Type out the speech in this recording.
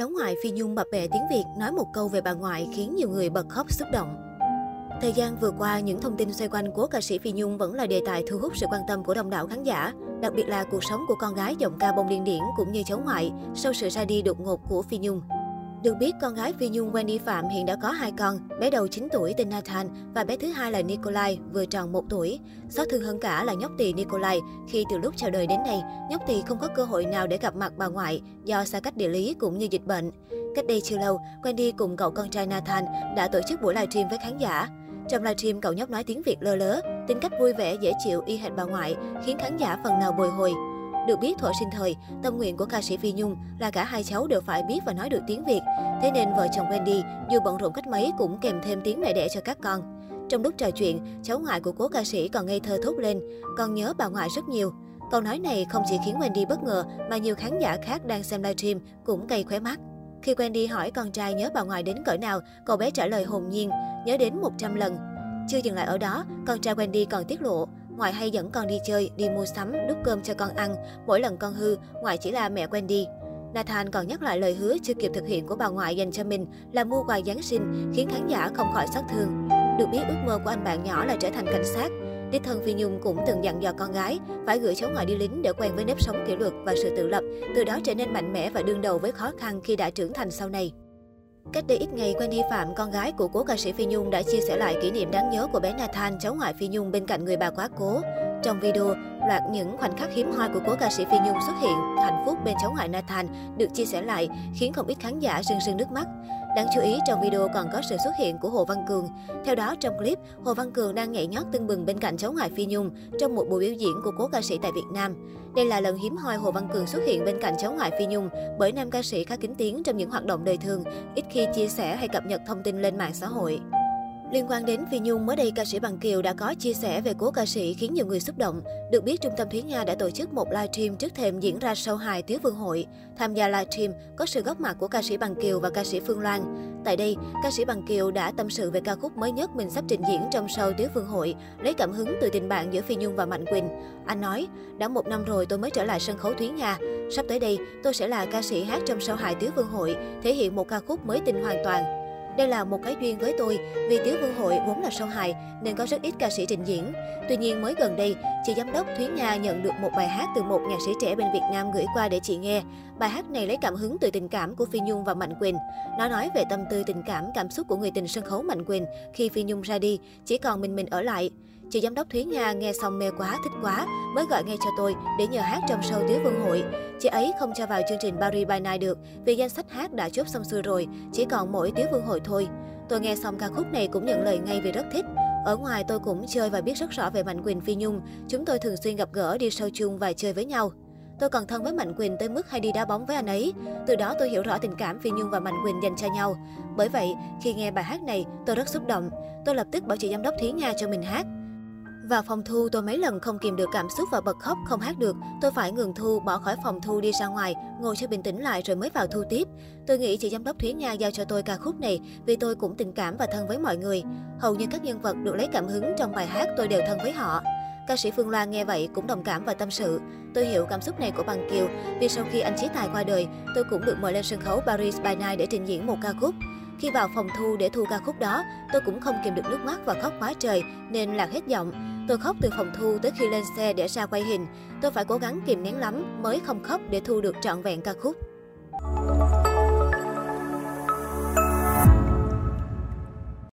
Cháu ngoại Phi Nhung bập bẹ tiếng Việt nói một câu về bà ngoại khiến nhiều người bật khóc xúc động. Thời gian vừa qua, những thông tin xoay quanh cố ca sĩ Phi Nhung vẫn là đề tài thu hút sự quan tâm của đông đảo khán giả, đặc biệt là cuộc sống của con gái giọng ca bông điên điển cũng như cháu ngoại sau sự ra đi đột ngột của Phi Nhung. Được biết, con gái Phi Nhung Wendy Phạm hiện đã có hai con, bé đầu 9 tuổi tên Nathan và bé thứ hai là Nikolai, vừa tròn 1 tuổi. Xót thương hơn cả là nhóc tỳ Nikolai, khi từ lúc chào đời đến nay, nhóc tỳ không có cơ hội nào để gặp mặt bà ngoại do xa cách địa lý cũng như dịch bệnh. Cách đây chưa lâu, Wendy cùng cậu con trai Nathan đã tổ chức buổi livestream với khán giả. Trong livestream, cậu nhóc nói tiếng Việt lơ lớ, tính cách vui vẻ, dễ chịu y hệt bà ngoại, khiến khán giả phần nào bồi hồi. Được biết thuở sinh thời, tâm nguyện của ca sĩ Phi Nhung là cả hai cháu đều phải biết và nói được tiếng Việt. Thế nên vợ chồng Wendy dù bận rộn cách mấy cũng kèm thêm tiếng mẹ đẻ cho các con. Trong lúc trò chuyện, cháu ngoại của cố ca sĩ còn ngây thơ thốt lên, con nhớ bà ngoại rất nhiều. Câu nói này không chỉ khiến Wendy bất ngờ mà nhiều khán giả khác đang xem livestream cũng cay khóe mắt. Khi Wendy hỏi con trai nhớ bà ngoại đến cỡ nào, cậu bé trả lời hồn nhiên, nhớ đến 100 lần. Chưa dừng lại ở đó, con trai Wendy còn tiết lộ, ngoại hay dẫn con đi chơi, đi mua sắm, đút cơm cho con ăn. Mỗi lần con hư, ngoại chỉ là mẹ Wendy. Nathan còn nhắc lại lời hứa chưa kịp thực hiện của bà ngoại dành cho mình là mua quà Giáng sinh, khiến khán giả không khỏi xót thương. Được biết ước mơ của anh bạn nhỏ là trở thành cảnh sát. Đích thân Phi Nhung cũng từng dặn dò con gái phải gửi cháu ngoại đi lính để quen với nếp sống kỷ luật và sự tự lập, từ đó trở nên mạnh mẽ và đương đầu với khó khăn khi đã trưởng thành sau này. Cách đây ít ngày, Wendy Phạm, con gái của cố ca sĩ Phi Nhung đã chia sẻ lại kỷ niệm đáng nhớ của bé Nathan, cháu ngoại Phi Nhung bên cạnh người bà quá cố. Trong video, loạt những khoảnh khắc hiếm hoi của cố ca sĩ Phi Nhung xuất hiện, hạnh phúc bên cháu ngoại Nathan được chia sẻ lại, khiến không ít khán giả rưng rưng nước mắt. Đáng chú ý, trong video còn có sự xuất hiện của Hồ Văn Cường. Theo đó, trong clip, Hồ Văn Cường đang nhảy nhót tưng bừng bên cạnh cháu ngoại Phi Nhung trong một buổi biểu diễn của cố ca sĩ tại Việt Nam. Đây là lần hiếm hoi Hồ Văn Cường xuất hiện bên cạnh cháu ngoại Phi Nhung bởi nam ca sĩ khá kín tiếng trong những hoạt động đời thường, ít khi chia sẻ hay cập nhật thông tin lên mạng xã hội. Liên quan đến Phi Nhung, mới đây ca sĩ Bằng Kiều đã có chia sẻ về cố ca sĩ khiến nhiều người xúc động. Được biết, Trung tâm Thúy Nga đã tổ chức một livestream trước thềm diễn ra show hài Tiếu Vương Hội. Tham gia livestream có sự góp mặt của ca sĩ Bằng Kiều và ca sĩ Phương Loan. Tại đây, ca sĩ Bằng Kiều đã tâm sự về ca khúc mới nhất mình sắp trình diễn trong show Tiếu Vương Hội, lấy cảm hứng từ tình bạn giữa Phi Nhung và Mạnh Quỳnh. Anh nói, đã một năm rồi tôi mới trở lại sân khấu Thúy Nga. Sắp tới đây, tôi sẽ là ca sĩ hát trong show hài Tiếu Vương Hội, thể hiện một ca khúc mới tinh hoàn toàn. Đây là một cái duyên với tôi, vì Tiếu Vương Hội vốn là sâu hài nên có rất ít ca sĩ trình diễn. Tuy nhiên mới gần đây, chị giám đốc Thúy Nga nhận được một bài hát từ một nhạc sĩ trẻ bên Việt Nam gửi qua để chị nghe. Bài hát này lấy cảm hứng từ tình cảm của Phi Nhung và Mạnh Quỳnh. Nó nói về tâm tư tình cảm, cảm xúc của người tình sân khấu Mạnh Quỳnh khi Phi Nhung ra đi, chỉ còn mình mình ở lại. Chị giám đốc Thúy Nga nghe xong mê quá, thích quá, mới gọi ngay cho tôi để nhờ hát trong show Tiếu Vương Hội. Chị ấy không cho vào chương trình Paris by Night được vì danh sách hát đã chốt xong xuôi rồi, chỉ còn mỗi Tiếu Vương Hội thôi. Tôi nghe xong ca khúc này cũng nhận lời ngay vì rất thích. Ở ngoài tôi cũng chơi và biết rất rõ về Mạnh Quỳnh Phi Nhung. Chúng tôi thường xuyên gặp gỡ, đi show chung và chơi với nhau. Tôi còn thân với Mạnh Quỳnh tới mức hay đi đá bóng với anh ấy. Từ đó tôi hiểu rõ tình cảm Phi Nhung và Mạnh Quỳnh dành cho nhau. Bởi vậy, khi nghe bài hát này, tôi rất xúc động. Tôi lập tức bảo chị giám đốc Thúy Nga cho mình hát. Vào phòng thu, tôi mấy lần không kìm được cảm xúc và bật khóc không hát được. Tôi phải ngừng thu, bỏ khỏi phòng thu đi ra ngoài, ngồi cho bình tĩnh lại rồi mới vào thu tiếp. Tôi nghĩ chị giám đốc Thúy Nga giao cho tôi ca khúc này vì tôi cũng tình cảm và thân với mọi người. Hầu như các nhân vật được lấy cảm hứng trong bài hát tôi đều thân với họ. Ca sĩ Phương Loan nghe vậy cũng đồng cảm và tâm sự. Tôi hiểu cảm xúc này của Bằng Kiều vì sau khi anh Chí Tài qua đời, tôi cũng được mời lên sân khấu Paris by Night để trình diễn một ca khúc. Khi vào phòng thu để thu ca khúc đó, tôi cũng không kìm được nước mắt và khóc quá trời nên lạc hết giọng. Tôi khóc từ phòng thu tới khi lên xe để ra quay hình. Tôi phải cố gắng kìm nén lắm mới không khóc để thu được trọn vẹn ca khúc.